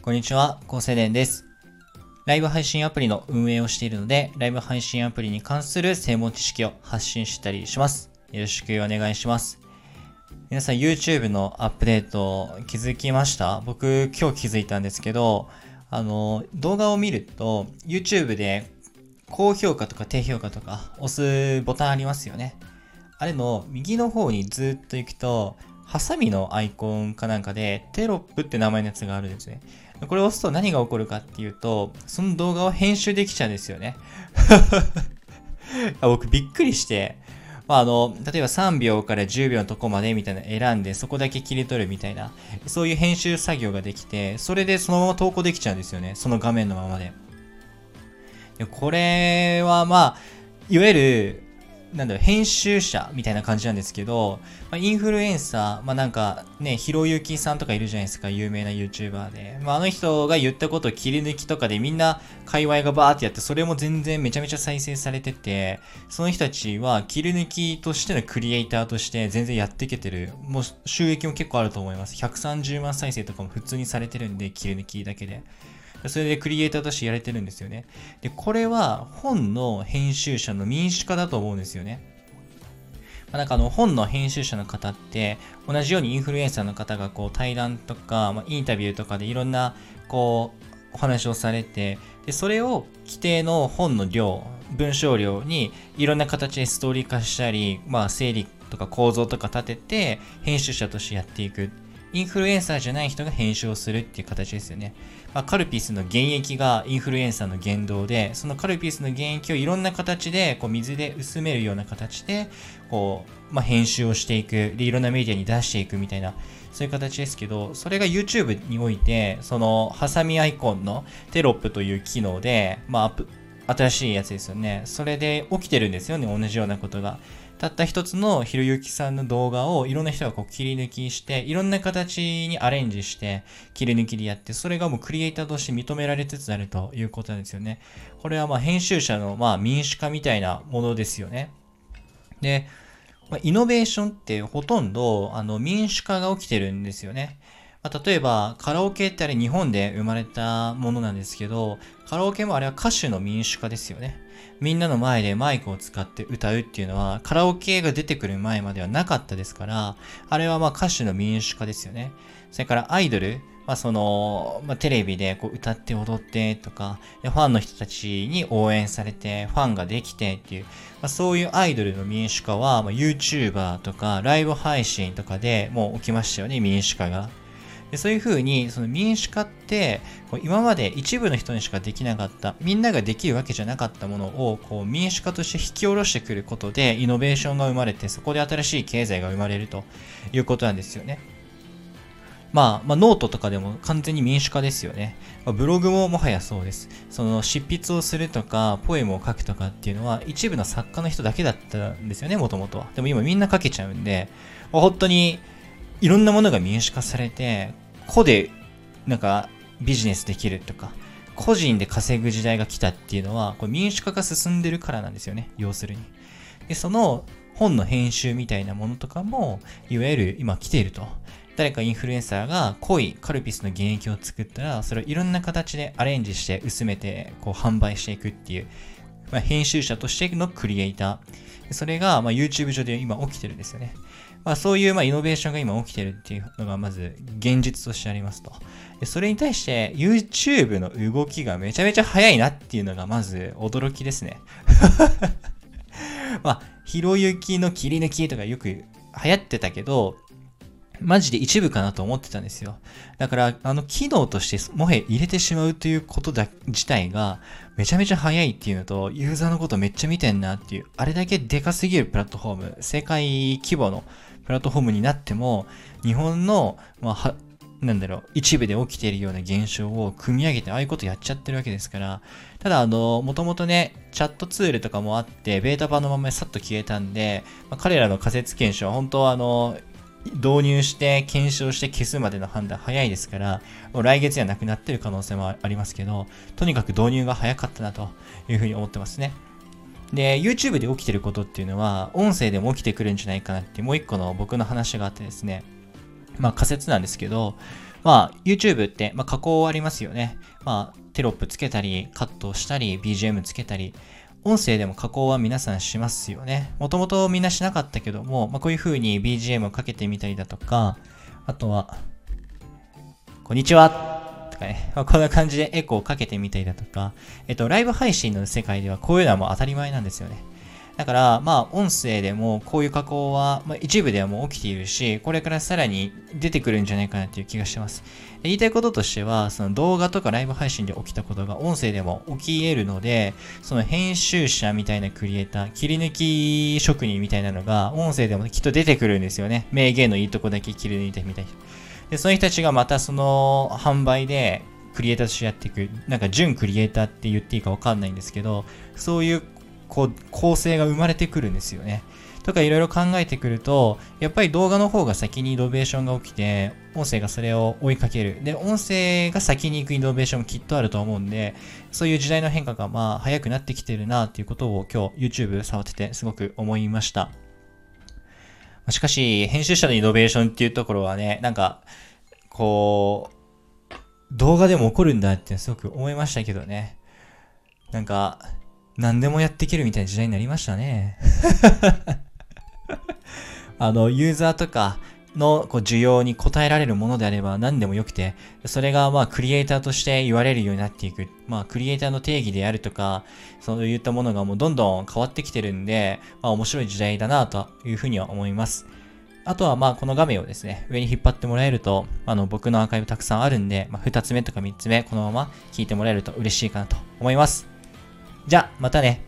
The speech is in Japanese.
こんにちは、高青年です。ライブ配信アプリの運営をしているので、ライブ配信アプリに関する専門知識を発信したりします。よろしくお願いします。皆さん YouTube のアップデート気づきました？僕今日気づいたんですけど、あの、動画を見ると YouTube で高評価とか低評価とか押すボタンありますよね。あれの右の方にずっと行くと、ハサミのアイコンかなんかでテロップって名前のやつがあるんですね。これを押すと何が起こるかっていうと、その動画を編集できちゃうんですよね。僕びっくりして、まあ、あの、例えば3秒から10秒のとこまでみたいな選んで、そこだけ切り取るみたいな、そういう編集作業ができて、それでそのまま投稿できちゃうんですよね。その画面のままで。でこれはまあ、いわゆる、なんだろう、編集者みたいな感じなんですけど、まあ、インフルエンサー、まあなんかね、ひろゆきさんとかいるじゃないですか、有名な YouTuber で。まああの人が言ったことを切り抜きとかでみんな界隈がバーってやって、それも全然めちゃめちゃ再生されてて、その人たちは切り抜きとしてのクリエイターとして全然やっていけてる。もう収益も結構あると思います。130万再生とかも普通にされてるんで、切り抜きだけで。それでクリエイターとしてやれてるんですよね。で、これは本の編集者の民主化だと思うんですよね。まあ、なんかあの本の編集者の方って同じようにインフルエンサーの方がこう対談とか、まあ、インタビューとかでいろんなこうお話をされてでそれを規定の本の量文章量にいろんな形でストーリー化したり、まあ、整理とか構造とか立てて編集者としてやっていくインフルエンサーじゃない人が編集をするっていう形ですよね。まあ、カルピスの原液がインフルエンサーの言動で、そのカルピスの原液をいろんな形で、こう水で薄めるような形で、こう、まあ、編集をしていく、で、いろんなメディアに出していくみたいな、そういう形ですけど、それが YouTube において、その、ハサミアイコンのテロップという機能で、まあ、新しいやつですよね。それで起きてるんですよね、同じようなことが。たった一つのひろゆきさんの動画をいろんな人がこう切り抜きして、いろんな形にアレンジして切り抜きでやって、それがもうクリエイターとして認められつつあるということなんですよね。これはまあ編集者のまあ民主化みたいなものですよね。で、ま、イノベーションってほとんどあの民主化が起きてるんですよね。例えば、カラオケってあれ日本で生まれたものなんですけど、カラオケもあれは歌手の民主化ですよね。みんなの前でマイクを使って歌うっていうのは、カラオケが出てくる前まではなかったですから、あれはまあ歌手の民主化ですよね。それからアイドル、まあその、まあテレビでこう歌って踊ってとか、ファンの人たちに応援されて、ファンができてっていう、まあそういうアイドルの民主化は、まあ YouTuber とかライブ配信とかでもう起きましたよね、民主化が。でそういうふうに、その民主化って、今まで一部の人にしかできなかった、みんなができるわけじゃなかったものを、こう民主化として引き下ろしてくることで、イノベーションが生まれて、そこで新しい経済が生まれるということなんですよね。まあ、まあ、ノートとかでも完全に民主化ですよね。まあ、ブログももはやそうです。その執筆をするとか、ポエムを書くとかっていうのは、一部の作家の人だけだったんですよね、もともとは。でも今みんな書けちゃうんで、まあ、本当に、いろんなものが民主化されて、個でなんかビジネスできるとか、個人で稼ぐ時代が来たっていうのは、これ民主化が進んでるからなんですよね。要するに。で、その本の編集みたいなものとかも、いわゆる今来ていると。誰かインフルエンサーが濃いカルピスの原液を作ったら、それをいろんな形でアレンジして薄めて、こう販売していくっていう、まあ、編集者としてのクリエイター。それが、まあ、YouTube 上で今起きてるんですよね。まあ、そういうまあイノベーションが今起きてるっていうのがまず現実としてありますと。それに対して YouTube の動きがめちゃめちゃ速いなっていうのがまず驚きですね。まあ、ひろゆきの切り抜きとかよく流行ってたけど、マジで一部かなと思ってたんですよ。だから、あの機能としてもはや入れてしまうということだ自体がめちゃめちゃ早いっていうのと、ユーザーのことめっちゃ見てんなっていう、あれだけでかすぎるプラットフォーム、世界規模のプラットフォームになっても、日本の、まあ、なんだろう、一部で起きているような現象を組み上げて、ああいうことやっちゃってるわけですから、ただ、あの、もともとね、チャットツールとかもあって、ベータ版のままさっと消えたんで、まあ、彼らの仮説検証は本当はあの、導入して検証して消すまでの判断早いですから、もう来月にはなくなってる可能性もありますけど、とにかく導入が早かったなというふうに思ってますね。で、YouTube で起きてることっていうのは、音声でも起きてくるんじゃないかなって、もう一個の僕の話があってですね、まあ仮説なんですけど、まあ、YouTube って、まあ、加工ありますよね。まあ、テロップつけたり、カットしたり、BGM つけたり、音声でも加工は皆さんしますよね。もともとみんなしなかったけども、まあ、こういう風に BGM をかけてみたりだとか、あとは、こんにちはとかね、まあ、こんな感じでエコーをかけてみたりだとか、えっと、ライブ配信の世界ではこういうのはもう当たり前なんですよね。だから、まあ、音声でもこういう加工は、まあ、一部ではもう起きているし、これからさらに出てくるんじゃないかなっていう気がしてます。言いたいこととしては、その動画とかライブ配信で起きたことが音声でも起き得るので、その編集者みたいなクリエイター、切り抜き職人みたいなのが音声でもきっと出てくるんですよね。名言のいいとこだけ切り抜いてみたいで、その人たちがまたその販売でクリエイターとしてやっていく、なんか準クリエイターって言っていいかわかんないんですけど、そういうこう、構成が生まれてくるんですよね。とかいろいろ考えてくると、やっぱり動画の方が先にイノベーションが起きて、音声がそれを追いかける。で、音声が先に行くイノベーションもきっとあると思うんで、そういう時代の変化がまあ早くなってきてるなっていうことを今日 YouTube 触っててすごく思いました。しかし、編集者のイノベーションっていうところはね、なんか、こう、動画でも起こるんだってすごく思いましたけどね。なんか、何でもやっていけるみたいな時代になりましたね。あの、ユーザーとかのこう需要に応えられるものであれば何でもよくて、それがまあクリエイターとして言われるようになっていく。まあクリエイターの定義であるとか、そういったものがもうどんどん変わってきてるんで、まあ面白い時代だなというふうには思います。あとはまあこの画面をですね、上に引っ張ってもらえると、あの僕のアーカイブたくさんあるんで、まあ、2つ目とか3つ目このまま聞いてもらえると嬉しいかなと思います。じゃあ、またね。